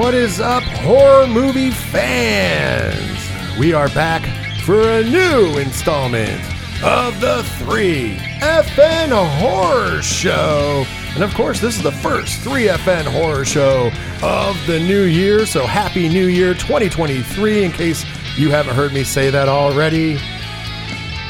What is up, horror movie fans? We are back for a new installment of the 3FN Horror Show. And of course, this is the first 3FN Horror Show of the new year. So happy New Year 2023, in case you haven't heard me say that already.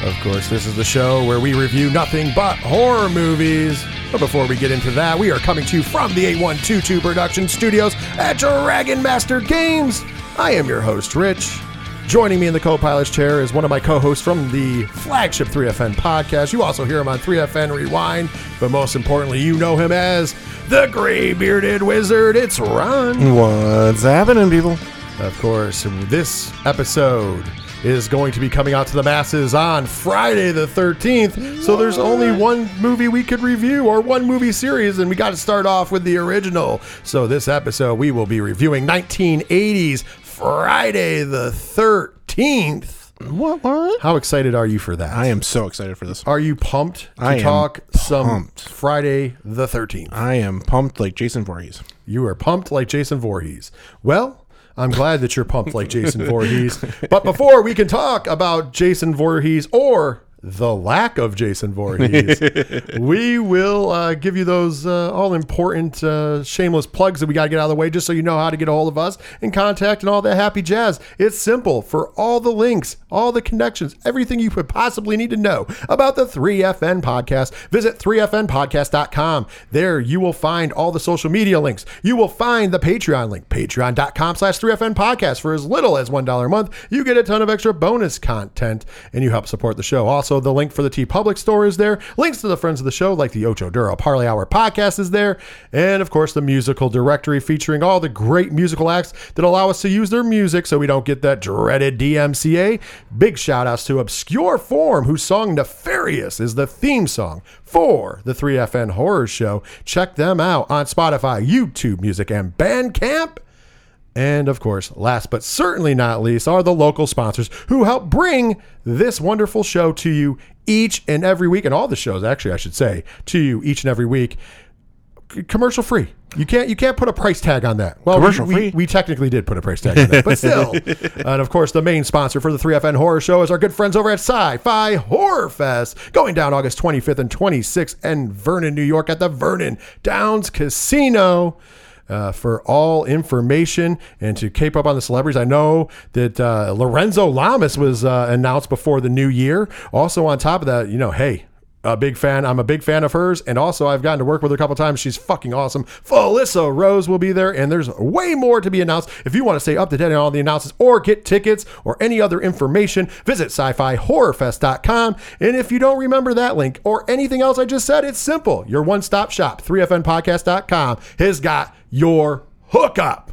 Of course, this is the show where we review nothing but horror movies. But before we get into that, we are coming to you from the 8122 Production Studios at Dragon Master Games. I am your host, Rich. Joining me in the co-pilot's chair is one of my co-hosts from the flagship 3FN podcast. You also hear him on 3FN Rewind, but most importantly, you know him as the gray bearded wizard. It's Ron. What's happening, people? Of course, this episode is going to be coming out to the masses on Friday the 13th. So there's only one movie we could review or one movie series, and we got to start off with the original. So this episode, we will be reviewing 1980s Friday the 13th. What? What? How excited are you for that? I am so excited for this. Are you pumped to I talk some pumped. Friday the 13th? I am pumped like Jason Voorhees. You are pumped like Jason Voorhees. Well, I'm glad that you're pumped like Jason Voorhees. But before we can talk about Jason Voorhees or the lack of Jason Voorhees, we will uh, give you those uh, all important uh, shameless plugs that we got to get out of the way just so you know how to get a hold of us and contact and all that happy jazz. It's simple for all the links, all the connections, everything you could possibly need to know about the 3FN podcast. Visit 3FNpodcast.com. There you will find all the social media links. You will find the Patreon link, patreon.com slash 3FN podcast. For as little as $1 a month, you get a ton of extra bonus content and you help support the show. Also, the link for the TeePublic store is there. Links to the friends of the show, like the Ocho Duro Parley Hour podcast, is there. And of course, the musical directory featuring all the great musical acts that allow us to use their music so we don't get that dreaded DMCA. Big shout outs to Obscure Form, whose song Nefarious is the theme song for the 3FN Horror Show. Check them out on Spotify, YouTube Music, and Bandcamp. And of course, last but certainly not least, are the local sponsors who help bring this wonderful show to you each and every week, and all the shows, actually, I should say, to you each and every week, commercial free. You can't you can't put a price tag on that. Well, we- Commercial we, free? we technically did put a price tag on that, but still. and of course, the main sponsor for the 3FN Horror Show is our good friends over at Sci-Fi Horror Fest, going down August 25th and 26th in Vernon, New York, at the Vernon Downs Casino. Uh, for all information and to keep up on the celebrities, I know that uh, Lorenzo Lamas was uh, announced before the new year. Also, on top of that, you know, hey, a big fan. I'm a big fan of hers, and also I've gotten to work with her a couple times. She's fucking awesome. Felissa Rose will be there, and there's way more to be announced. If you want to stay up to date on all the announcements or get tickets or any other information, visit sci-fi-horrorfest.com. And if you don't remember that link or anything else I just said, it's simple. Your one-stop shop, 3fnpodcast.com, has got your hookup.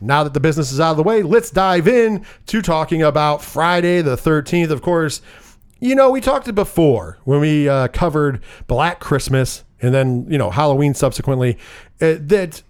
Now that the business is out of the way, let's dive in to talking about Friday the 13th. Of course, you know, we talked it before when we uh, covered Black Christmas and then, you know, Halloween subsequently, uh, that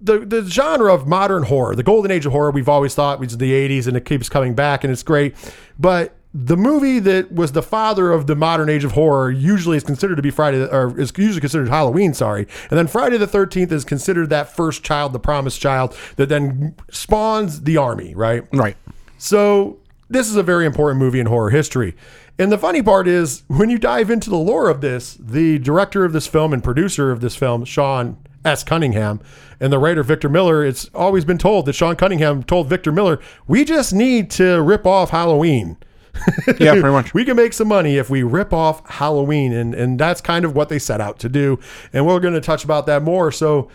the, the genre of modern horror, the golden age of horror, we've always thought was the 80s and it keeps coming back and it's great. But the movie that was the father of the modern age of horror usually is considered to be Friday, or is usually considered Halloween, sorry. And then Friday the 13th is considered that first child, the promised child, that then spawns the army, right? Right. So this is a very important movie in horror history. And the funny part is when you dive into the lore of this, the director of this film and producer of this film, Sean S. Cunningham, and the writer Victor Miller, it's always been told that Sean Cunningham told Victor Miller, we just need to rip off Halloween. Yeah, pretty much. we can make some money if we rip off Halloween. And, and that's kind of what they set out to do. And we're going to touch about that more. So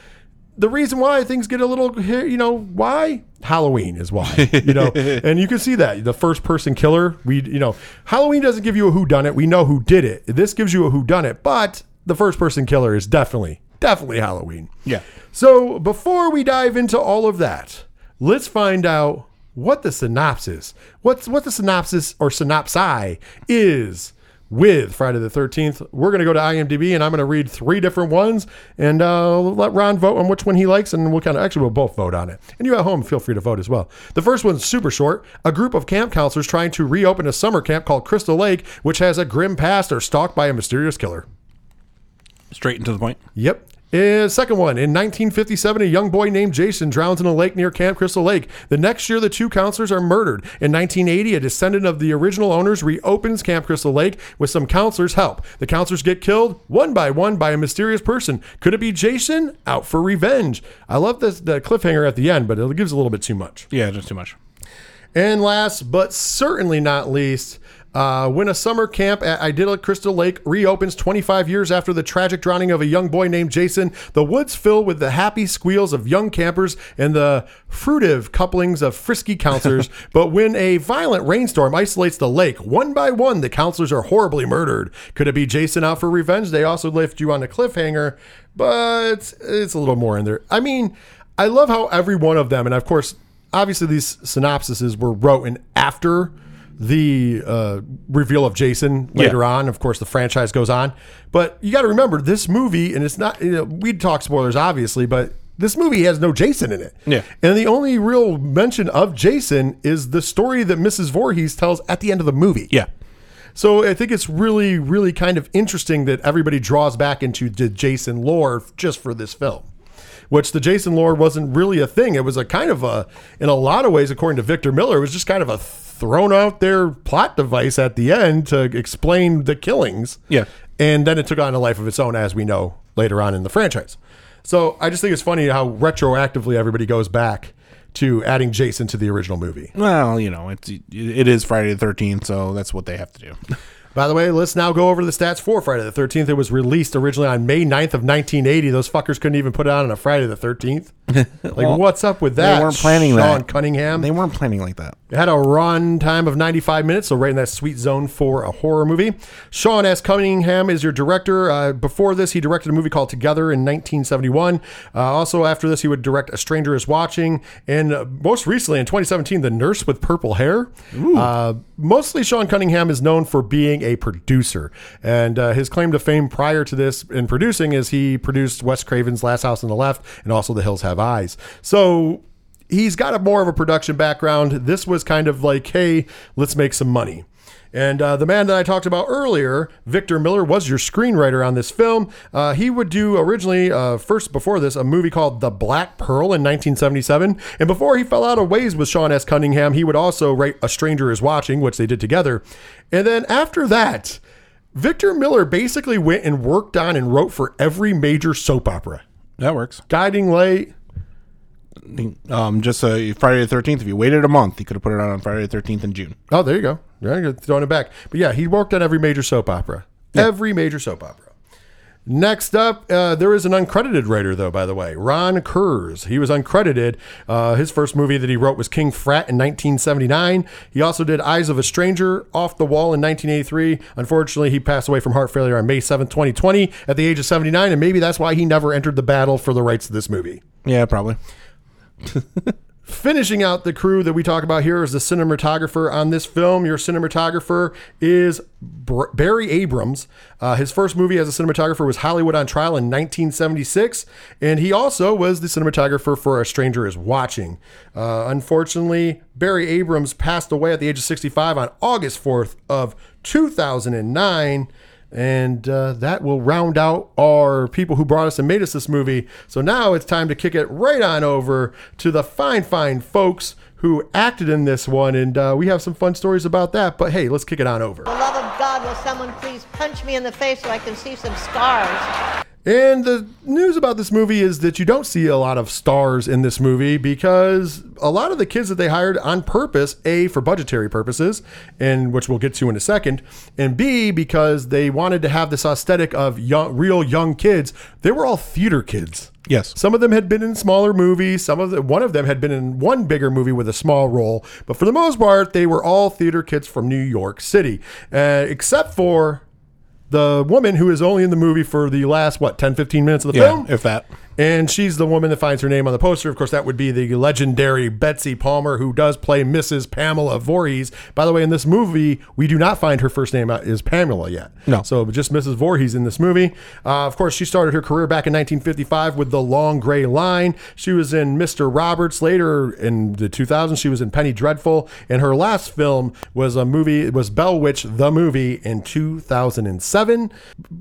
the reason why things get a little, you know, why Halloween is why, you know, and you can see that the first person killer, we, you know, Halloween doesn't give you a who done it. We know who did it. This gives you a who done it, but the first person killer is definitely, definitely Halloween. Yeah. So before we dive into all of that, let's find out what the synopsis, what's what the synopsis or synopsi is with Friday the 13th. We're going to go to IMDb and I'm going to read three different ones and uh, let Ron vote on which one he likes and we'll kind of actually we'll both vote on it. And you at home feel free to vote as well. The first one's super short. A group of camp counselors trying to reopen a summer camp called Crystal Lake, which has a grim past are stalked by a mysterious killer. Straight into the point. Yep. Uh, second one, in 1957, a young boy named Jason drowns in a lake near Camp Crystal Lake. The next year, the two counselors are murdered. In 1980, a descendant of the original owners reopens Camp Crystal Lake with some counselors' help. The counselors get killed one by one by a mysterious person. Could it be Jason out for revenge? I love this the cliffhanger at the end, but it gives a little bit too much. Yeah, just too much. And last but certainly not least, uh, when a summer camp at idyllic Crystal Lake reopens 25 years after the tragic drowning of a young boy named Jason, the woods fill with the happy squeals of young campers and the fruitive couplings of frisky counselors. but when a violent rainstorm isolates the lake, one by one, the counselors are horribly murdered. Could it be Jason out for revenge? They also lift you on a cliffhanger, but it's a little more in there. I mean, I love how every one of them, and of course, obviously these synopsises were written after the uh, reveal of Jason later Yeah. on. Of course, the franchise goes on, but you got to remember this movie, and it's not. You know, we'd talk spoilers, obviously, but this movie has no Jason in it. Yeah. and the only real mention of Jason is the story that Mrs. Voorhees tells at the end of the movie. Yeah. So I think it's really, really kind of interesting that everybody draws back into the Jason lore just for this film. Which the Jason lore wasn't really a thing. It was a kind of a, in a lot of ways, according to Victor Miller, it was just kind of a thrown out their plot device at the end to explain the killings. Yeah. And then it took on a life of its own, as we know later on in the franchise. So I just think it's funny how retroactively everybody goes back to adding Jason to the original movie. Well, you know, it's it is Friday the Thirteenth, so that's what they have to do. By the way, let's now go over the stats for Friday the 13th. It was released originally on May 9th of 1980. Those fuckers couldn't even put it on on a Friday the 13th. Like, Well, what's up with that? they weren't planning that. Sean that. Cunningham. They weren't planning like that. It had a run time of 95 minutes, so right in that sweet zone for a horror movie. Sean S. Cunningham is your director. Uh, before this, he directed a movie called Together in 1971. Uh, also, after this, he would direct A Stranger is Watching. And uh, most recently, in 2017, The Nurse with Purple Hair. Uh, mostly, Sean Cunningham is known for being a producer. And uh, his claim to fame prior to this in producing is he produced Wes Craven's Last House on the Left and also The Hills Have Eyes. So he's got a more of a production background. This was kind of like, hey, let's make some money. And uh, the man that I talked about earlier, Victor Miller, was your screenwriter on this film. Uh, he would do originally, uh, first before this, a movie called The Black Pearl in 1977. And before he fell out of ways with Sean S. Cunningham, he would also write A Stranger is Watching, which they did together. And then after that, Victor Miller basically went and worked on and wrote for every major soap opera. That works. Guiding Light, Um, just uh, Friday the Thirteenth. If you waited a month, you could have put it on on Friday the Thirteenth in June. Oh, there you go. Yeah, throwing it back. But yeah, he worked on every major soap opera. Every major soap opera. Next up, uh, there is an uncredited writer, though, by the way. Ron Kurz. He was uncredited. Uh, his first movie that he wrote was King Frat in 1979. He also did Eyes of a Stranger, Off the Wall in 1983. Unfortunately, he passed away from heart failure on May 7th, 2020, at the age of 79, and maybe that's why he never entered the battle for the rights to this movie. Yeah, probably. Finishing out the crew that we talk about here is the cinematographer on this film. Your cinematographer is Br- Barry Abrams. Uh, his first movie as a cinematographer was Hollywood on Trial in 1976, and he also was the cinematographer for A Stranger Is Watching. Uh, unfortunately, Barry Abrams passed away at the age of 65 on August 4th of 2009. And uh, that will round out our people who brought us and made us this movie. So now it's time to kick it right on over to the fine, fine folks who acted in this one. And uh, we have some fun stories about that. But hey, let's kick it on over. For the love of God, will someone please punch me in the face so I can see some scars? And the news about this movie is that you don't see a lot of stars in this movie because a lot of the kids that they hired on purpose, A, for budgetary purposes, and which we'll get to in a second, and B, because they wanted to have this aesthetic of young, real young kids, they were all theater kids. Yes. Some of them had been in smaller movies. Some of the, one of them had been in one bigger movie with a small role. But for the most part, they were all theater kids from New York City, uh, except for the woman who is only in the movie for the last what 10 15 minutes of the Yeah, film if that. And she's the woman that finds her name on the poster. Of course, that would be the legendary Betsy Palmer, who does play Mrs. Pamela Voorhees. By the way, in this movie, we do not find her first name out is Pamela yet. No. So just Mrs. Voorhees in this movie. Uh, of course, she started her career back in 1955 with The Long Gray Line. She was in Mr. Roberts. Later in the 2000s, she was in Penny Dreadful. And her last film was a movie, it was Bell Witch, the movie, in 2007.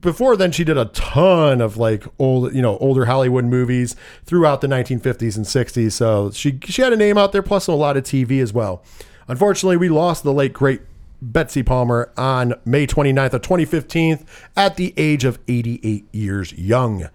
Before then, she did a ton of like old, you know, older Hollywood movies throughout the 1950s and 60s. So she, she had a name out there, plus a lot of TV as well. Unfortunately, we lost the late, great Betsy Palmer on May 29th of 2015 at the age of 88 years young.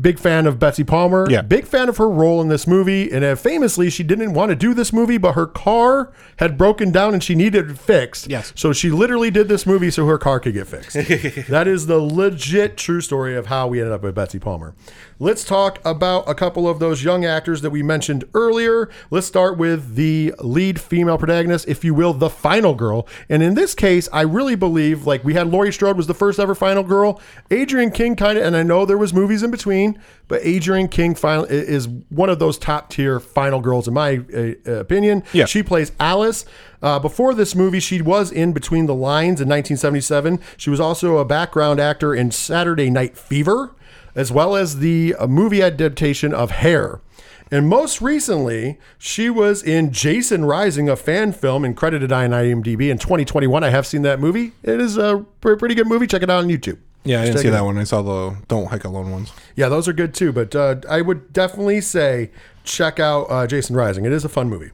Big fan of Betsy Palmer. Yeah. Big fan of her role in this movie. And uh, famously, she didn't want to do this movie, but her car had broken down and she needed it fixed. Yes. So she literally did this movie so her car could get fixed. that is the legit true story of how we ended up with Betsy Palmer. Let's talk about a couple of those young actors that we mentioned earlier. Let's start with the lead female protagonist, if you will, the final girl. And in this case, I really believe like we had Laurie Strode was the first ever final girl. Adrienne King kind of, and I know there was movies in between, but Adrienne King final is one of those top tier final girls in my uh, opinion. Yeah. She plays Alice. Uh, before this movie, she was in Between the Lines in 1977. She was also a background actor in Saturday Night Fever, as well as the uh, movie adaptation of Hair. And most recently, she was in Jason Rising, a fan film and credited on IMDb in 2021. I have seen that movie. It is a pretty good movie. Check it out on YouTube. Yeah, I didn't see that one. I saw the Don't Hike Alone ones. Yeah, those are good too. But uh, I would definitely say check out uh, Jason Rising. It is a fun movie.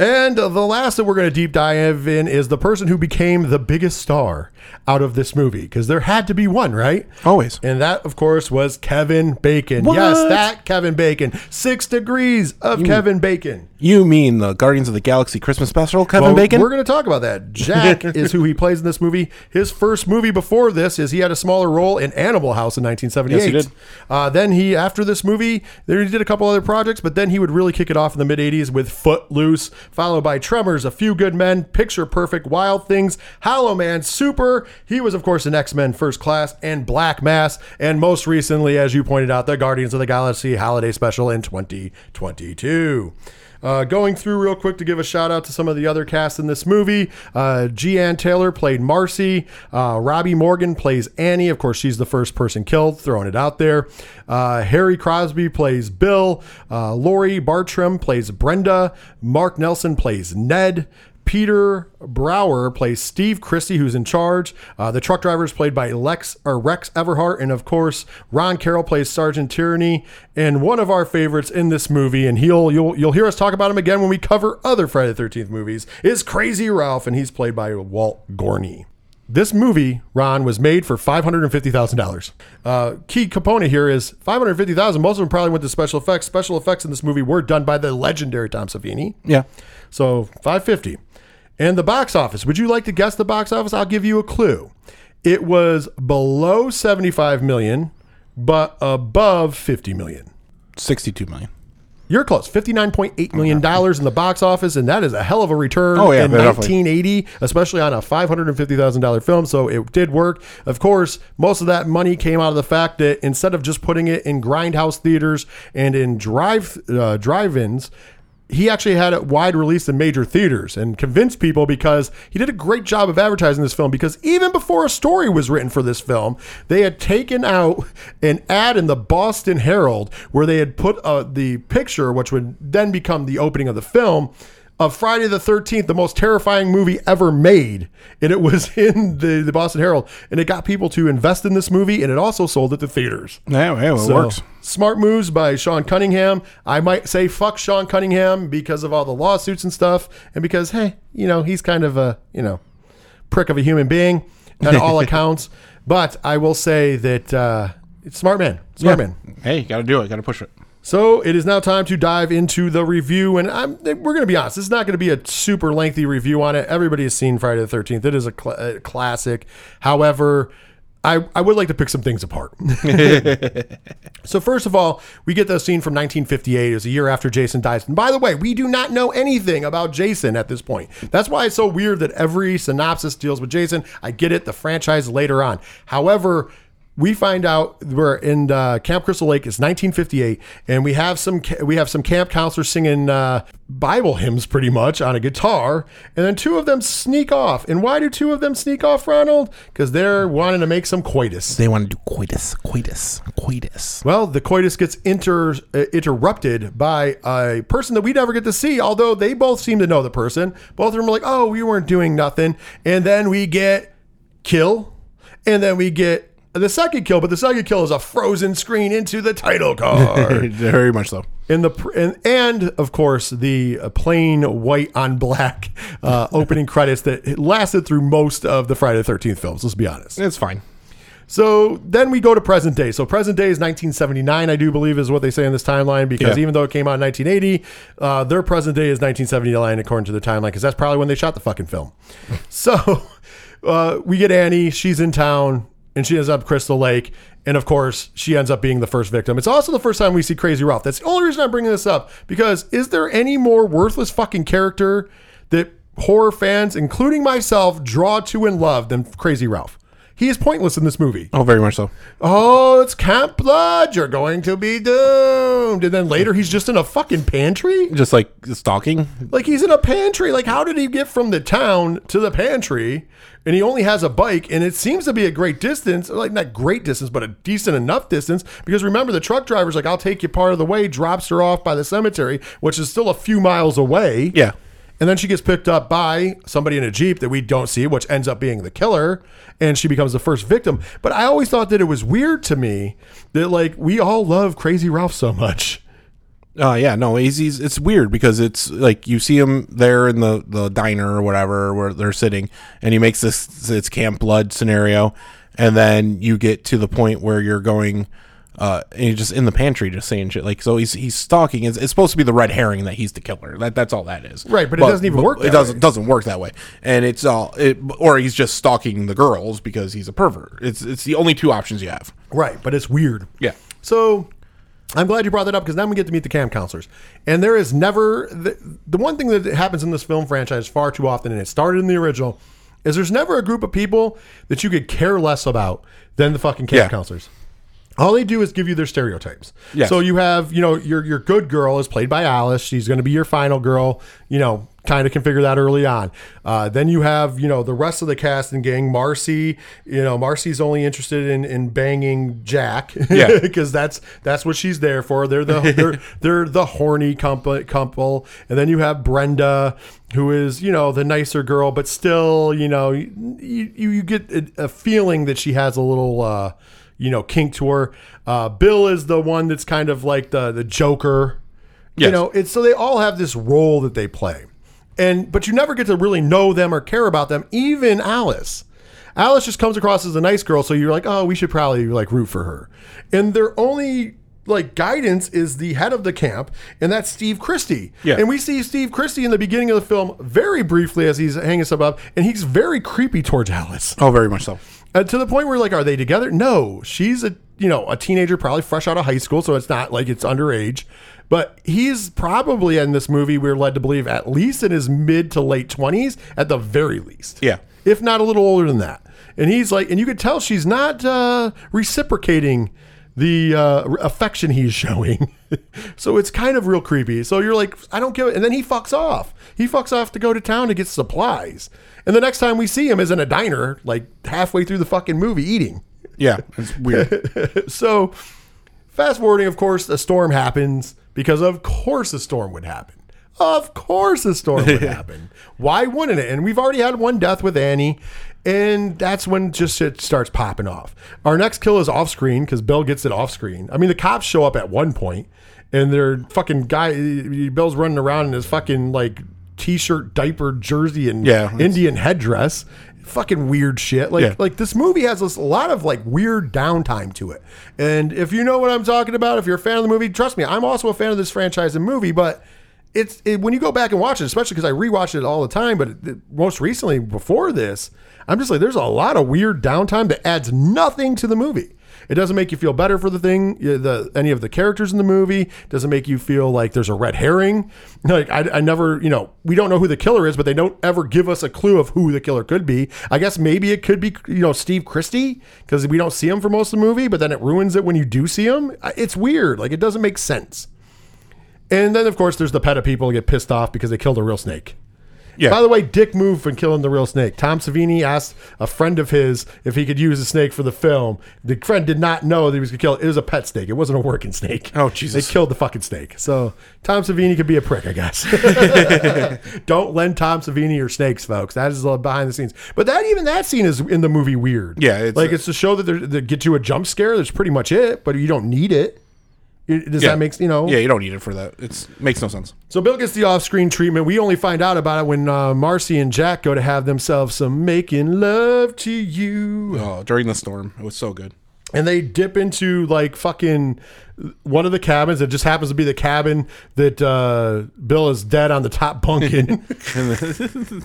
And the last that we're going to deep dive in is the person who became the biggest star out of this movie, because there had to be one, right? Always. And that, of course, was Kevin Bacon. What? Yes, that Kevin Bacon. Six degrees of Kevin Bacon. You mean the Guardians of the Galaxy Christmas special, Kevin Well, Bacon? We're going to talk about that. Jack is who he plays in this movie. His first movie before this is he had a smaller role in Animal House in 1978. Yes, he did. Uh, then he, after this movie, there he did a couple other projects, but then he would really kick it off in the mid 80s with Footloose, followed by Tremors, A Few Good Men, Picture Perfect, Wild Things, Hollow Man, Super. He was, of course, in X Men First Class and Black Mass, and most recently, as you pointed out, the Guardians of the Galaxy Holiday Special in 2022. Uh, going through real quick to give a shout out to some of the other cast in this movie. Uh, Jeanne Taylor played Marcy. Uh, Robbie Morgan plays Annie. Of course, she's the first person killed, throwing it out there. Uh, Harry Crosby plays Bill. Uh, Laurie Bartram plays Brenda. Mark Nelson plays Ned. Peter Brower plays Steve Christie, who's in charge. Uh, the truck driver is played by Lex or Rex Everhart, and of course, Ron Carroll plays Sergeant Tierney, and one of our favorites in this movie. And he'll you'll you'll hear us talk about him again when we cover other Friday the Thirteenth movies. Is Crazy Ralph, and he's played by Walt Gorney. This movie, Ron, was made for five hundred and fifty thousand dollars. Uh, key component here is five hundred fifty thousand. Most of them probably went to special effects. Special effects in this movie were done by the legendary Tom Savini. yeah. So 550. And the box office. Would you like to guess the box office? I'll give you a clue. It was below 75 million, but above 50 million. 62 million. You're close. $59.8 million in the box office, and that is a hell of a return Oh, yeah, in definitely. 1980, especially on a $550,000 film. So it did work. Of course, most of that money came out of the fact that instead of just putting it in grindhouse theaters and in drive uh, drive-ins, he actually had it wide released in major theaters and convinced people because he did a great job of advertising this film because even before a story was written for this film they had taken out an ad in the boston herald where they had put uh, the picture which would then become the opening of the film of Friday the 13th, the most terrifying movie ever made. And it was in the, the Boston Herald. And it got people to invest in this movie and it also sold at the theaters. Yeah, yeah well, it works. Smart moves by Sean Cunningham. I might say fuck Sean Cunningham because of all the lawsuits and stuff, and because hey, you know he's kind of a you know prick of a human being on all accounts. But I will say that uh, it's smart man, smart Yeah. man. Hey, got to do it. Got to push it. So it is now time to dive into the review, and I'm, eh, we're going to be honest. This is not going to be a super lengthy review on it. Everybody has seen Friday the Thirteenth. It is a, cl- a eh, classic. However, I, I would like to pick some things apart. so first of all, we get the scene from 1958. It was a year after Jason dies. And by the way, we do not know anything about Jason at this point. That's why it's so weird that every synopsis deals with Jason. I get it, the franchise later on. However, we find out we're in uh, Camp Crystal Lake. It's 1958, and we have some ca- we have some camp counselors singing uh, Bible hymns, pretty much on a guitar, and then two of them sneak off. And why do two of them sneak off, Ronald? Because they're wanting to make some coitus. They want to do coitus, coitus, coitus. Well, the coitus gets inter, uh, interrupted by a person that we never get to see, although they both seem to know the person. Both of them are like, oh, we weren't doing nothing. And then we get kill, and then we get the second kill, but the second kill is a frozen screen into the title card. Very much so. In the and, and of course the uh, plain white on black uh, opening credits that lasted through most of the Friday the Thirteenth films. Let's be honest. It's fine. So then we go to present day. So present day is 1979, I do believe, is what they say in this timeline. Because Yeah. even though it came out in 1980, uh, their present day is 1979 according to the timeline. Because that's probably when they shot the fucking film. so uh, we get Annie. She's in town, and she ends up Crystal Lake. And of course, she ends up being the first victim. It's also the first time we see Crazy Ralph. That's the only reason I'm bringing this up. Because is there any more worthless fucking character that horror fans, including myself, draw to and love than Crazy Ralph? He is pointless in this movie. Oh, very much so. Oh, it's Camp Blood. You're going to be doomed. And then later he's just in a fucking pantry. Just like stalking. Like he's in a pantry. Like how did he get from the town to the pantry? And he only has a bike, and it seems to be a great distance, like not great distance, but a decent enough distance. Because remember, the truck driver's like, "I'll take you part of the way," drops her off by the cemetery, which is still a few miles away. Yeah. And then she gets picked up by somebody in a Jeep that we don't see, which ends up being the killer. And she becomes the first victim. But I always thought that it was weird to me that, like, we all love Crazy Ralph so much. Uh, yeah, no, he's, he's it's weird because it's like you see him there in the, the diner or whatever where they're sitting, and he makes this it's Camp Blood scenario, and then you get to the point where you're going, uh, and you're just in the pantry just saying shit like so he's he's stalking. It's, it's supposed to be the red herring that he's the killer. That that's all that is. Right, but it doesn't even work It that doesn't way. doesn't work that way, and it's all it or he's just stalking the girls because he's a pervert. It's it's the only two options you have. Right. But it's weird. Yeah. So I'm glad you brought that up because then we get to meet the camp counselors. And there is never the, the one thing that happens in this film franchise far too often, and it started in the original, is there's never a group of people that you could care less about than the fucking camp Yeah. counselors. All they do is give you their stereotypes. Yes. So you have, you know, your your good girl is played by Alice. She's going to be your final girl. You know, kind of can figure that early on. Uh, then you have, you know, the rest of the cast and gang. Marcy, you know, Marcy's only interested in in banging Jack. Yeah. because that's that's what she's there for. They're the they're they're the horny couple, couple, and then you have Brenda, who is you know the nicer girl, but still you know you you, you get a, a feeling that she has a little uh, you know kink tour. Uh, Bill is the one that's kind of like the the Joker. You know, it's so they all have this role that they play, and but you never get to really know them or care about them. Even Alice. Alice just comes across as a nice girl, so you're like, oh, we should probably like root for her. And their only like guidance is the head of the camp, and that's Steve Christie. Yeah. And we see Steve Christie in the beginning of the film very briefly as he's hanging stuff up, and he's very creepy towards Alice. Oh, very much so. Uh, to the point where like, are they together? No, she's a you know a teenager, probably fresh out of high school, so it's not like it's underage. But he's probably in this movie. We're led to believe at least in his mid to late twenties, at the very least. Yeah. if not a little older than that. And he's like, and you could tell she's not uh, reciprocating the uh, affection he's showing. so it's kind of real creepy. So you're like, I don't give it. And then he fucks off. He fucks off to go to town to get supplies. And the next time we see him is in a diner, like halfway through the fucking movie eating. Yeah, it's weird. So fast forwarding, of course, a storm happens because of course a storm would happen. Of course a storm would happen. Why wouldn't it? And we've already had one death with Annie. And that's when just shit starts popping off. Our next kill is off screen because Bill gets it off screen. I mean, the cops show up at one point and they're fucking guy, Bill's running around in his fucking like t shirt, diaper, jersey, and Yeah, Indian headdress. Fucking weird shit. Like, Yeah. like this movie has this, a lot of like weird downtime to it. And if you know what I'm talking about, if you're a fan of the movie, trust me, I'm also a fan of this franchise and movie. But it's it, when you go back and watch it, especially because I rewatch it all the time. But it, most recently, before this, I'm just like, there's a lot of weird downtime that adds nothing to the movie. It doesn't make you feel better for the thing, the any of the characters in the movie. Doesn't make you feel like there's a red herring. Like I, I never, you know, we don't know who the killer is, but they don't ever give us a clue of who the killer could be. I guess maybe it could be, you know, Steve Christie because we don't see him for most of the movie, but then it ruins it when you do see him. It's weird. Like it doesn't make sense. And then of course there's the PETA people who get pissed off because they killed a real snake. Yeah. By the way, Dick moved from killing the real snake. Tom Savini asked a friend of his if he could use a snake for the film. The friend did not know that he was going to kill it. It was a pet snake. It wasn't a working snake. Oh, Jesus. They killed the fucking snake. So Tom Savini could be a prick, I guess. Don't lend Tom Savini your snakes, folks. That is behind the scenes. But that even that scene is in the movie weird. Yeah, it's- like it's to show that they get you a jump scare. That's pretty much it. But you don't need it. It- Does Yeah. that make you know? Yeah, you don't need it for that. It makes no sense. So Bill gets the off-screen treatment. We only find out about it when uh, Marcy and Jack go to have themselves some making love to you, Oh, during the storm, it was so good. and they dip into like fucking one of the cabins. It just happens to be the cabin that uh, Bill is dead on the top bunk in.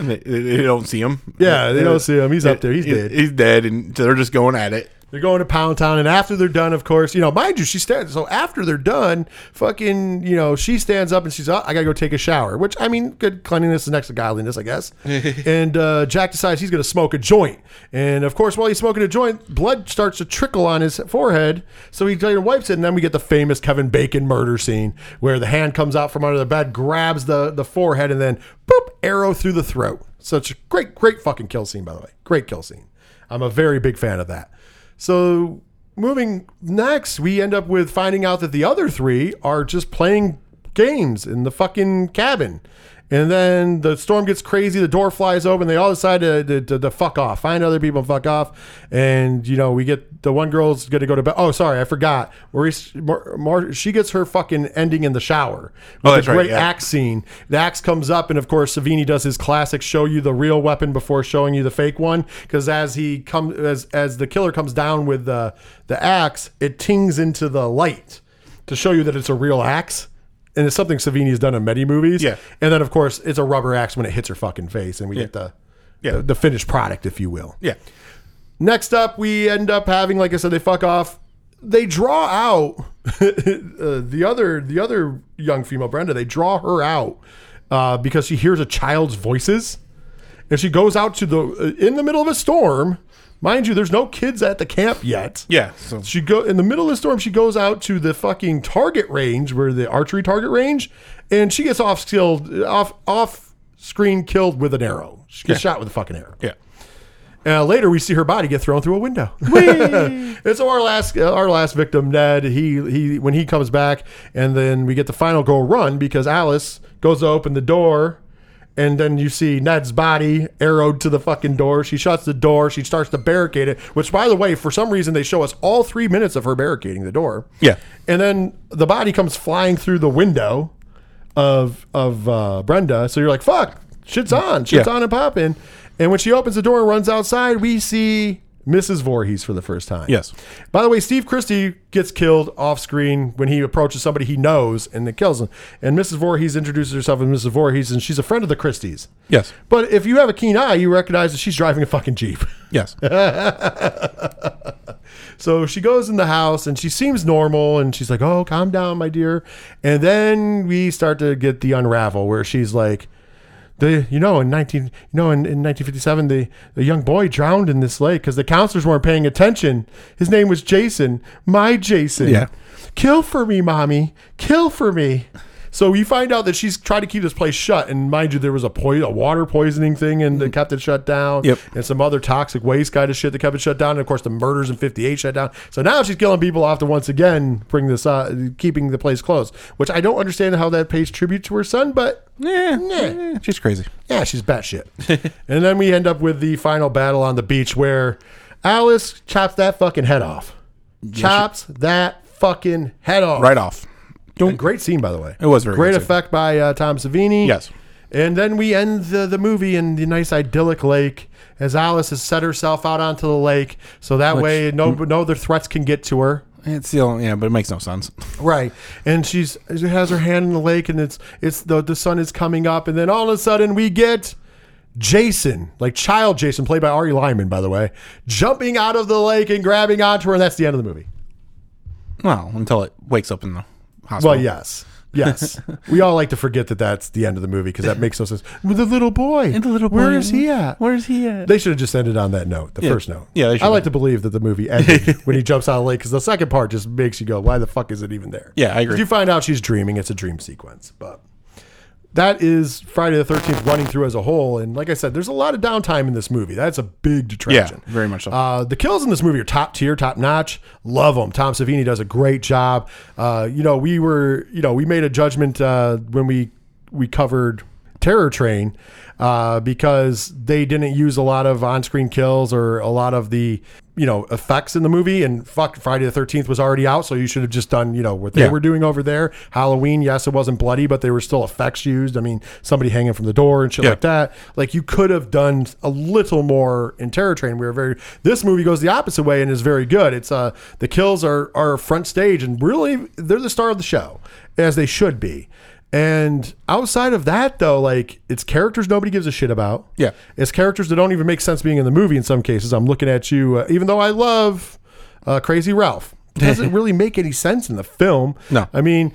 And they, they don't see him. Yeah, they don't see him. He's up there. He's dead. He's dead, and they're just going at it. They're going to Pound Town, and after they're done, of course, you know, mind you, she stands. So after they're done, fucking, you know, she stands up and she's, oh, I gotta go take a shower. Which I mean, good cleanliness is next to godliness, I guess. and uh, Jack decides he's gonna smoke a joint, and of course, while he's smoking a joint, blood starts to trickle on his forehead. So he later wipes it, and then we get the famous Kevin Bacon murder scene where the hand comes out from under the bed, grabs the the forehead, and then boop, arrow through the throat. Such a great, great fucking kill scene, by the way. Great kill scene. I'm a very big fan of that. So moving next, we end up with finding out that the other three are just playing games in the fucking cabin. And then the storm gets crazy. The door flies open. They all decide to, to, to, to fuck off, find other people, and fuck off. And you know, we get the one girl's going to go to bed. Oh, sorry, I forgot. Maurice, Mar, Mar, she gets her fucking ending in the shower. Oh, With that's the right, Great yeah. axe scene. The axe comes up, and of course, Savini does his classic: show you the real weapon before showing you the fake one. Because as he comes, as as the killer comes down with the the axe, it tings into the light to show you that it's a real axe. And it's something Savini has done in many movies. Yeah. And then, of course, it's a rubber axe when it hits her fucking face, and we get the, Yeah. the the finished product, if you will. Yeah. Next up, we end up having, like I said, they fuck off. They draw out uh, the other the other young female Brenda. They draw her out uh, because she hears a child's voices, and she goes out to the uh, in the middle of a storm. Mind you, there's no kids at the camp yet. Yeah. So She go in the middle of the storm. She goes out to the fucking target range, where the archery target range, and she gets off killed off off screen killed with an arrow. She gets shot with a fucking arrow. yeah. Uh, later, we see her body get thrown through a window. and so our last uh, our last victim, Ned, he he when he comes back, and then we get the final go run because Alice goes to open the door, and then you see Ned's body arrowed to the fucking door. She shuts the door. She starts to barricade it. Which, by the way, for some reason they show us all three minutes of her barricading the door. Yeah. and then the body comes flying through the window of of uh, Brenda. So you're like, fuck, shit's on, shit's Yeah. on and popping. And when she opens the door and runs outside, we see Mrs. Voorhees for the first time. Yes. By the way, Steve Christie gets killed off screen when he approaches somebody he knows and then kills him. And Mrs. Voorhees introduces herself as Mrs. Voorhees, and she's a friend of the Christies. Yes. But if you have a keen eye, you recognize that she's driving a fucking Jeep. Yes. So she goes in the house and she seems normal and she's like, "Oh, calm down, my dear." And then we start to get the unravel where she's like, "The you know in 19 you know in, in 1957 the the young boy drowned in this lake because the counselors weren't paying attention. His name was Jason, my Jason. Yeah. Kill for me, mommy. Kill for me." So you find out that she's trying to keep this place shut, and mind you, there was a po- a water poisoning thing, and that kept it shut down. Yep. And some other toxic waste kind of shit that kept it shut down. And of course, the murders in '58 shut down. So now she's killing people off to once again bring this, uh, keeping the place closed. Which I don't understand how that pays tribute to her son, but yeah, She's crazy. yeah, she's batshit. and then we end up with the final battle on the beach where Alice chops that fucking head off. Chops that fucking head off. Right off. A great scene, by the way. It was very great good effect by uh, Tom Savini. Yes. And then we end the, the movie in the nice idyllic lake as Alice has set herself out onto the lake, so that way no no other threats can get to her. It's still yeah, but it makes no sense. Right, and she's she has her hand in the lake, and it's it's the the sun is coming up, and then all of a sudden we get Jason, like child Jason, played by Ari Lehman, by the way, jumping out of the lake and grabbing onto her, and that's the end of the movie. Well, until it wakes up in the hospital. Well, yes. Yes. we all like to forget that that's the end of the movie because that makes no sense. With the little boy. And the little boy. is he at? Where's he at? They should have just ended on that note, the Yeah. first note. Yeah, they I like to believe that the movie ended when he jumps out of the lake because the second part just makes you go, why the fuck is it even there? Yeah, I agree. You find out she's dreaming. It's a dream sequence. But that is Friday the 13th running through as a whole. And like I said, there's a lot of downtime in this movie. That's a big detraction. yeah, very much so. Uh, the kills in this movie are top tier, top notch. Love them. Tom Savini does a great job. Uh, you know, we were, you know, we made a judgment uh, when we we covered Terror Train uh, because they didn't use a lot of on-screen kills or a lot of the you know effects in the movie. And fuck, Friday the Thirteenth was already out, so you should have just done you know what they Yeah. were doing over there. Halloween, yes, it wasn't bloody, but there were still effects used. I mean, somebody hanging from the door and shit Yeah. like that. Like you could have done a little more in Terror Train. We were very. This movie goes the opposite way and is very good. It's uh the kills are are front stage and really they're the star of the show as they should be. And outside of that, though, like it's characters nobody gives a shit about. Yeah. it's characters that don't even make sense being in the movie. In some cases, I'm looking at you, uh, even though I love uh, Crazy Ralph. It doesn't really make any sense in the film. No. I mean,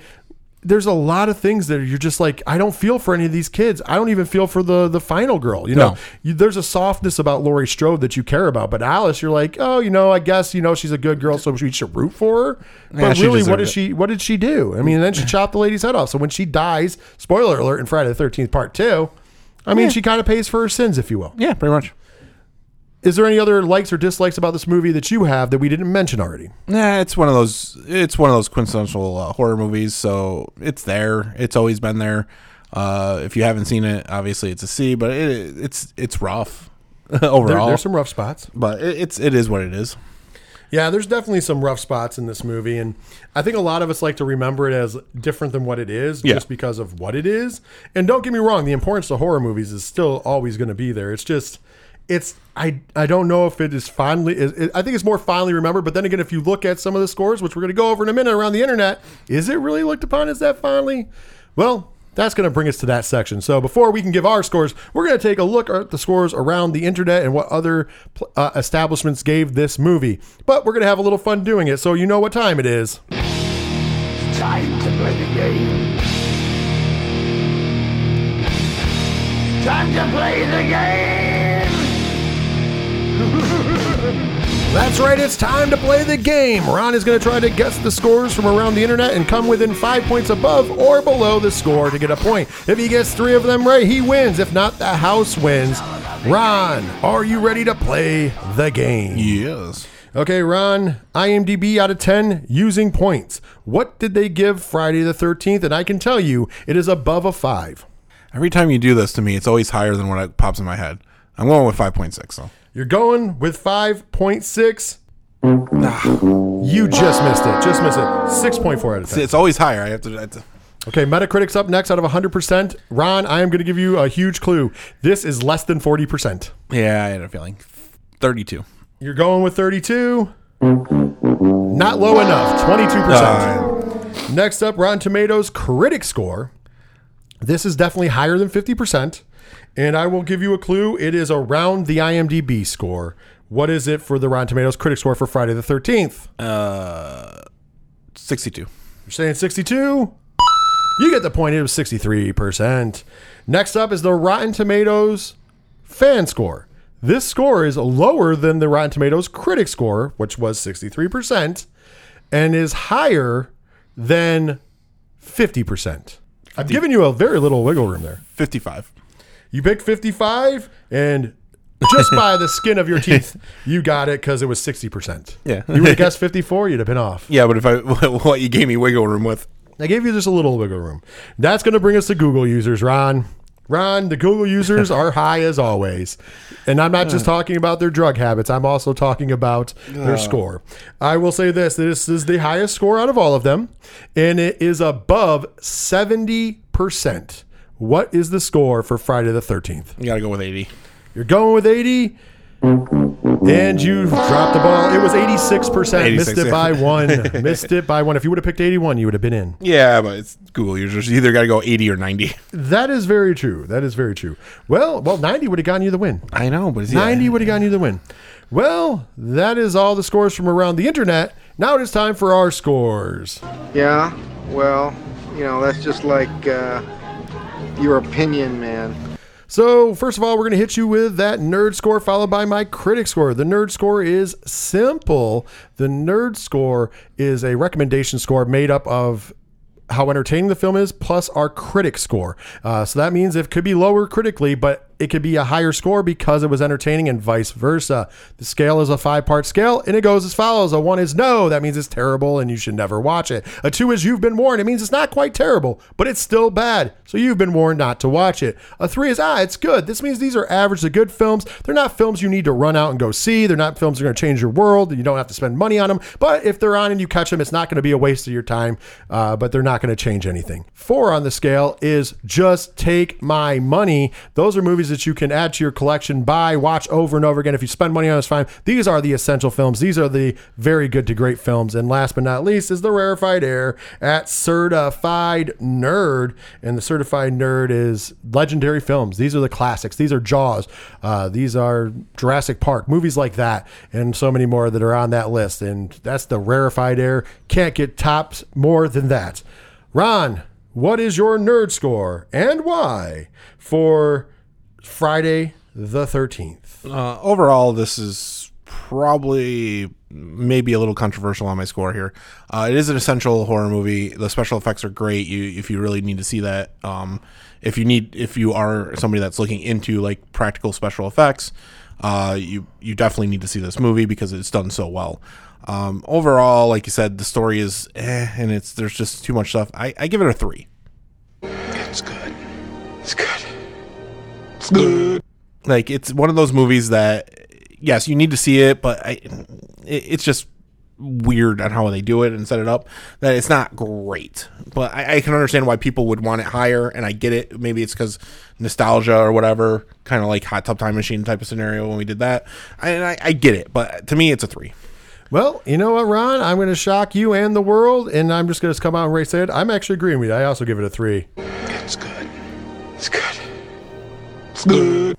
there's a lot of things that you're just like, I don't feel for any of these kids. I don't even feel for the the final girl. You know, No. you, there's a softness about Laurie Strode that you care about, but Alice, you're like, oh, you know, I guess you know she's a good girl, so we should root for her. But Yeah, really, what did it. she? What did she do? I mean, then she chopped the lady's head off. So when she dies, spoiler alert, in Friday the Thirteenth Part Two, I mean, Yeah. she kind of pays for her sins, if you will. yeah, pretty much. Is there any other likes or dislikes about this movie that you have that we didn't mention already? Nah, it's one of those. It's one of those quintessential uh, horror movies. So it's there. It's always been there. Uh, if you haven't seen it, obviously it's a C, but it, it's it's rough overall. There, there's some rough spots. but it, it's it is what it is. Yeah, there's definitely some rough spots in this movie, and I think a lot of us like to remember it as different than what it is, Yeah. just because of what it is. And don't get me wrong, the importance of horror movies is still always going to be there. It's just, it's I I don't know if it is fondly. It, I think it's more fondly remembered. But then again, if you look at some of the scores, which we're going to go over in a minute around the internet, is it really looked upon as that fondly? Well. That's going to bring us to that section. So before we can give our scores, we're going to take a look at the scores around the internet and what other uh, establishments gave this movie. But we're going to have a little fun doing it. So you know what time it is. Time to play the game. Time to play the game. That's right, it's time to play the game. Ron is going to try to guess the scores from around the internet and come within five points above or below the score to get a point. If he gets three of them right, he wins. If not, the house wins. Ron, are you ready to play the game? Yes. Okay, Ron, IMDb out of 10 using points. What did they give Friday the 13th? And I can tell you it is above a 5. Every time you do this to me, it's always higher than what pops in my head. I'm going with five point six though. You're going with 5.6. Ah, you just missed it. Just missed it. 6.4 out of 10. It's always higher. I have to. I have to Okay, Metacritic's up next out of 100%. Ron, I am going to give you a huge clue. This is less than 40%. yeah, I had a feeling. Thirty-two. You're going with 32. Not low enough. 22%. Next up, Rotten Tomatoes critic score. This is definitely higher than 50%. And I will give you a clue. It is around the IMDb score. What is it for the Rotten Tomatoes critic score for Friday the 13th? Uh, Sixty-two. You're saying 62? You get the point. It was 63%. Next up is the Rotten Tomatoes fan score. This score is lower than the Rotten Tomatoes critic score, which was 63%, and is higher than 50%. I've given you a very little wiggle room there. Fifty-five. You picked 55, and just by the skin of your teeth, you got it because it was 60%. Yeah. You would have guessed 54, you'd have been off. Yeah, but if I what you gave me wiggle room with, I gave you just a little wiggle room. That's going to bring us to Google users, Ron. Ron, the Google users are high as always. And I'm not just talking about their drug habits, I'm also talking about their score. I will say this this is the highest score out of all of them, and it is above 70%. What is the score for Friday the 13th? you got to go with eighty. You're going with 80. And you dropped the ball. It was 86%. missed it yeah. by one. missed it by one. If you would have picked 81, you would have been in. Yeah, but it's Google users. You either got to go 80 or 90. That is very true. That is very true. Well, well, 90 would have gotten you the win. I know, but it's 90 would have gotten you the win. Well, that is all the scores from around the internet. Now it is time for our scores. Yeah, well, you know, that's just like uh, your opinion, man. So, first of all, we're going to hit you with that nerd score followed by my critic score. The nerd score is simple. The nerd score is a recommendation score made up of how entertaining the film is plus our critic score. Uh, so that means it could be lower critically, but it could be a higher score because it was entertaining and vice versa. The scale is a five part scale and it goes as follows. A one is no, that means it's terrible and you should never watch it. A two is you've been warned, it means it's not quite terrible, but it's still bad. So you've been warned not to watch it. A three is ah, it's good. This means these are average to good films. They're not films you need to run out and go see. They're not films that are going to change your world. You don't have to spend money on them. But if they're on and you catch them, it's not going to be a waste of your time, uh, but they're not going to change anything. Four on the scale is just take my money. Those are movies that you can add to your collection, buy, watch over and over again. If you spend money on it, it's fine. These are the essential films. These are the very good to great films. And last but not least is the rarefied air at Certified Nerd. And the Certified Nerd is legendary films. These are the classics. These are Jaws. Uh, these are Jurassic Park, movies like that, and so many more that are on that list. And that's the rarefied air. Can't get tops more than that. Ron, what is your nerd score and why for Friday the 13th? Uh, overall, this is probably maybe a little controversial on my score here. Uh, it is an essential horror movie. The special effects are great. You if you really need to see that. Um, if you need if you are somebody that's looking into like practical special effects, uh, you you definitely need to see this movie because it's done so well. Um, overall, like you said, the story is eh, and it's there's just too much stuff. I, I give it a three. It's good. It's good. It's good. like it's one of those movies that yes you need to see it but I, it, it's just weird on how they do it and set it up that it's not great but I, I can understand why people would want it higher and i get it maybe it's because nostalgia or whatever kind of like hot tub time machine type of scenario when we did that I, and I, I get it but to me it's a three Well, you know what, Ron? I'm going to shock you and the world, and I'm just going to come out and race it. I'm actually agreeing with you. I also give it a three. It's good. It's good. Good.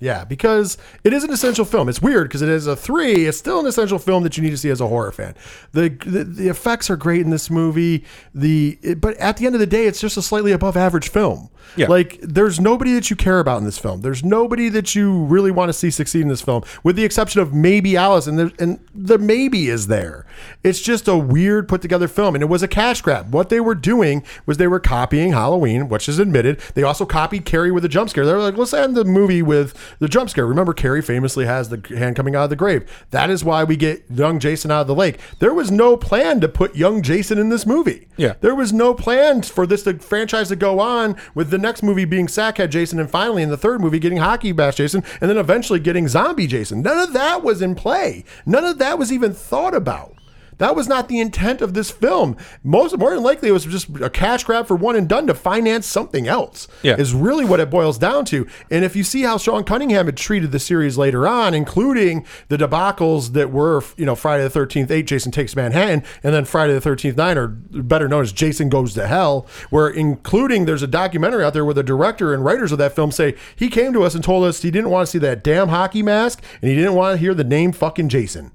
Yeah, because it is an essential film. It's weird because it is a three. It's still an essential film that you need to see as a horror fan. The the, the effects are great in this movie. The it- but at the end of the day, it's just a slightly above average film. Yeah. Like there's nobody that you care about in this film. There's nobody that you really want to see succeed in this film, with the exception of maybe Alice, and the, and the maybe is there. It's just a weird put together film, and it was a cash grab. What they were doing was they were copying Halloween, which is admitted. They also copied Carrie with a jump scare. They were like, let's end the movie with the jump scare. Remember, Carrie famously has the hand coming out of the grave. That is why we get young Jason out of the lake. There was no plan to put young Jason in this movie. Yeah. There was no plan for this to, franchise to go on with the next movie being Sackhead Jason and finally in the third movie getting Hockey Bash Jason and then eventually getting Zombie Jason. None of that was in play. None of that was even thought about. That was not the intent of this film. Most more than likely, it was just a cash grab for one and done to finance something else. Yeah. is really what it boils down to. And if you see how Sean Cunningham had treated the series later on, including the debacles that were, you know, Friday the Thirteenth Eight, Jason Takes Manhattan, and then Friday the Thirteenth Nine, or better known as Jason Goes to Hell, where including there's a documentary out there where the director and writers of that film say he came to us and told us he didn't want to see that damn hockey mask and he didn't want to hear the name fucking Jason.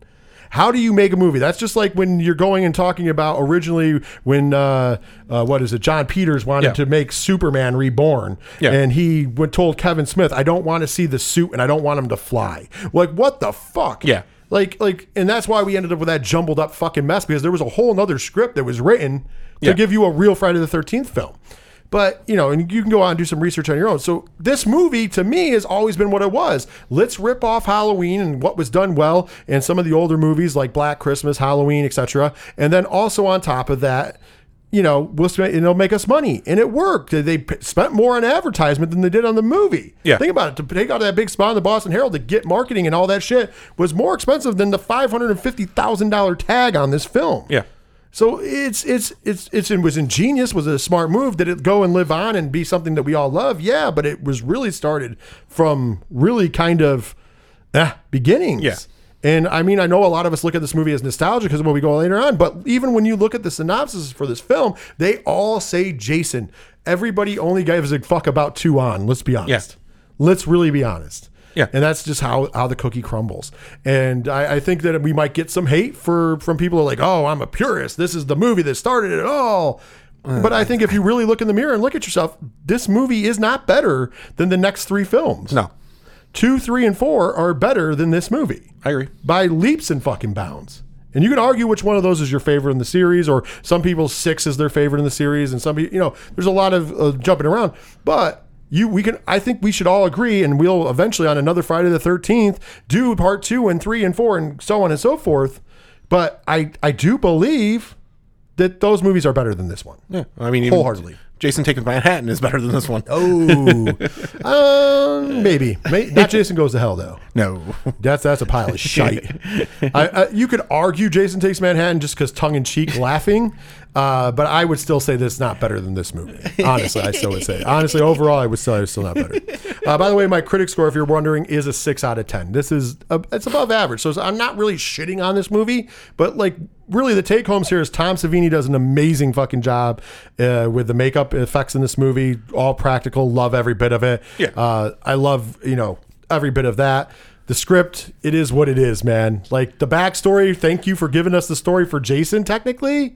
How do you make a movie? That's just like when you're going and talking about originally when uh, uh, what is it? Jon Peters wanted Yeah. to make Superman Reborn, Yeah. and he went told Kevin Smith, "I don't want to see the suit, and I don't want him to fly." Like what the fuck? Yeah. Like like, and that's why we ended up with that jumbled up fucking mess because there was a whole nother script that was written to Yeah. give you a real Friday the Thirteenth film. But you know, and you can go out and do some research on your own. So this movie, to me, has always been what it was. Let's rip off Halloween and what was done well, and some of the older movies like Black Christmas, Halloween, etc. And then also on top of that, you know, we'll spend, and it'll make us money, and it worked. They p- spent more on advertisement than they did on the movie. Yeah. think about it. To take out that big spot in the Boston Herald to get marketing and all that shit was more expensive than the five hundred and fifty thousand dollar tag on this film. yeah So it's it's it's it's it was ingenious, was a smart move. Did it go and live on and be something that we all love? Yeah, but it was really started from really kind of Ah, beginnings. Yeah. And I mean, I know a lot of us look at this movie as nostalgia because of what we go later on, but even when you look at the synopsis for this film, they all say Jason. Everybody only gives a fuck about two on. Let's be honest. Let's really be honest. Yeah. And that's just how, how the cookie crumbles. And I, I think that we might get some hate for from people who are like, oh, I'm a purist. This is the movie that started it all. But I think if you really look in the mirror and look at yourself, this movie is not better than the next three films. No, Two, three, and four are better than this movie I agree. by leaps and fucking bounds. And you can argue which one of those is your favorite in the series, or some people six is their favorite in the series, and some people, you know, there's a lot of uh, jumping around. But you, we can, I think we should all agree, and we'll eventually on another Friday the Thirteenth do part two and three and four and so on and so forth. But I, I do believe that those movies are better than this one. Yeah, I mean, Wholeheartedly. Jason Takes Manhattan is better than this one. Oh, um, maybe. May Not Jason Goes to Hell though. No, That's that's a pile of shite. I, I, you could argue Jason Takes Manhattan just because tongue in cheek laughing, uh, but I would still say this is not better than this movie. Honestly, I still would say. Honestly, overall, I would say it's still not better. Uh, by the way, my critic score, if you're wondering, is a six out of ten. This is uh it's above average, so I'm not really shitting on this movie, but like really the take homes here is Tom Savini does an amazing fucking job uh, with the makeup effects in this movie, all practical. Love every bit of it. Yeah. Uh, I love you know every bit of that. The script, it is what it is, man. Like the backstory. Thank you for giving us the story for Jason, technically,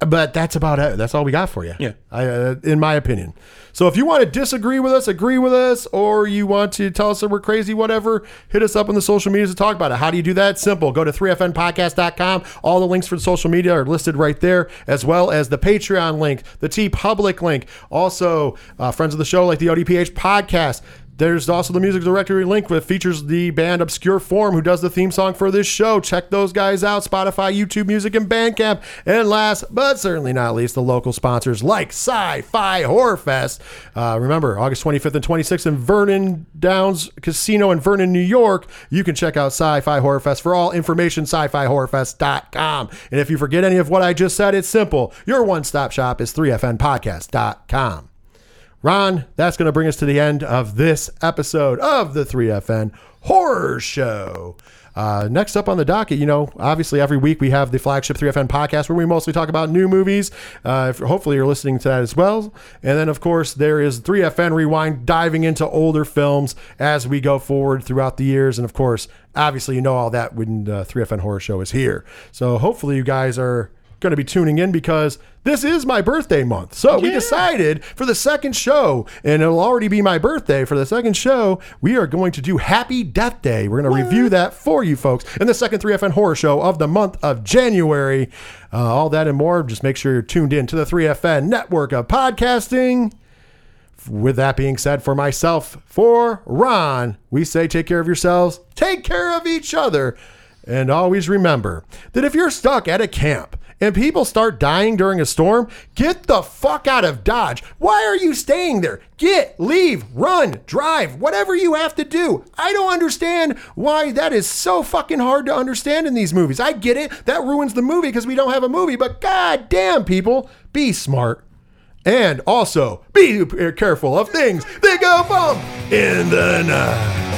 but that's about it. That's all we got for you. Yeah. I, uh, in my opinion. So if you want to disagree with us, agree with us, or you want to tell us that we're crazy, whatever, hit us up on the social medias to talk about it. How do you do that? Simple. Go to 3fnpodcast.com. All the links for the social media are listed right there, as well as the Patreon link, the TeePublic link, also uh, friends of the show like the ODPH podcast. There's also the music directory link that features the band Obscure Form, who does the theme song for this show. Check those guys out Spotify, YouTube Music, and Bandcamp. And last but certainly not least, the local sponsors like Sci Fi Horror Fest. Uh, remember, August 25th and 26th in Vernon Downs Casino in Vernon, New York. You can check out Sci Fi Horror Fest for all information, sci fi horrorfest.com. And if you forget any of what I just said, it's simple. Your one stop shop is 3fnpodcast.com. Ron, that's going to bring us to the end of this episode of the 3FN Horror Show. Uh, next up on the docket, you know, obviously every week we have the flagship 3FN podcast where we mostly talk about new movies. Uh, hopefully you're listening to that as well. And then, of course, there is 3FN Rewind diving into older films as we go forward throughout the years. And of course, obviously, you know all that when the 3FN Horror Show is here. So hopefully you guys are going to be tuning in because this is my birthday month. So we decided for the second show, and it'll already be my birthday for the second show, we are going to do Happy Death Day. We're going to review that for you folks in the second 3FN horror show of the month of January. Uh, all that and more. Just make sure you're tuned in to the 3FN network of podcasting. With that being said, for myself, for Ron, we say take care of yourselves, take care of each other, and always remember that if you're stuck at a camp and people start dying during a storm, get the fuck out of Dodge. Why are you staying there? Get, leave, run, drive, whatever you have to do. I don't understand why that is so fucking hard to understand in these movies. I get it. That ruins the movie because we don't have a movie, but god damn, people, be smart. And also, be careful of things that go bump in the night.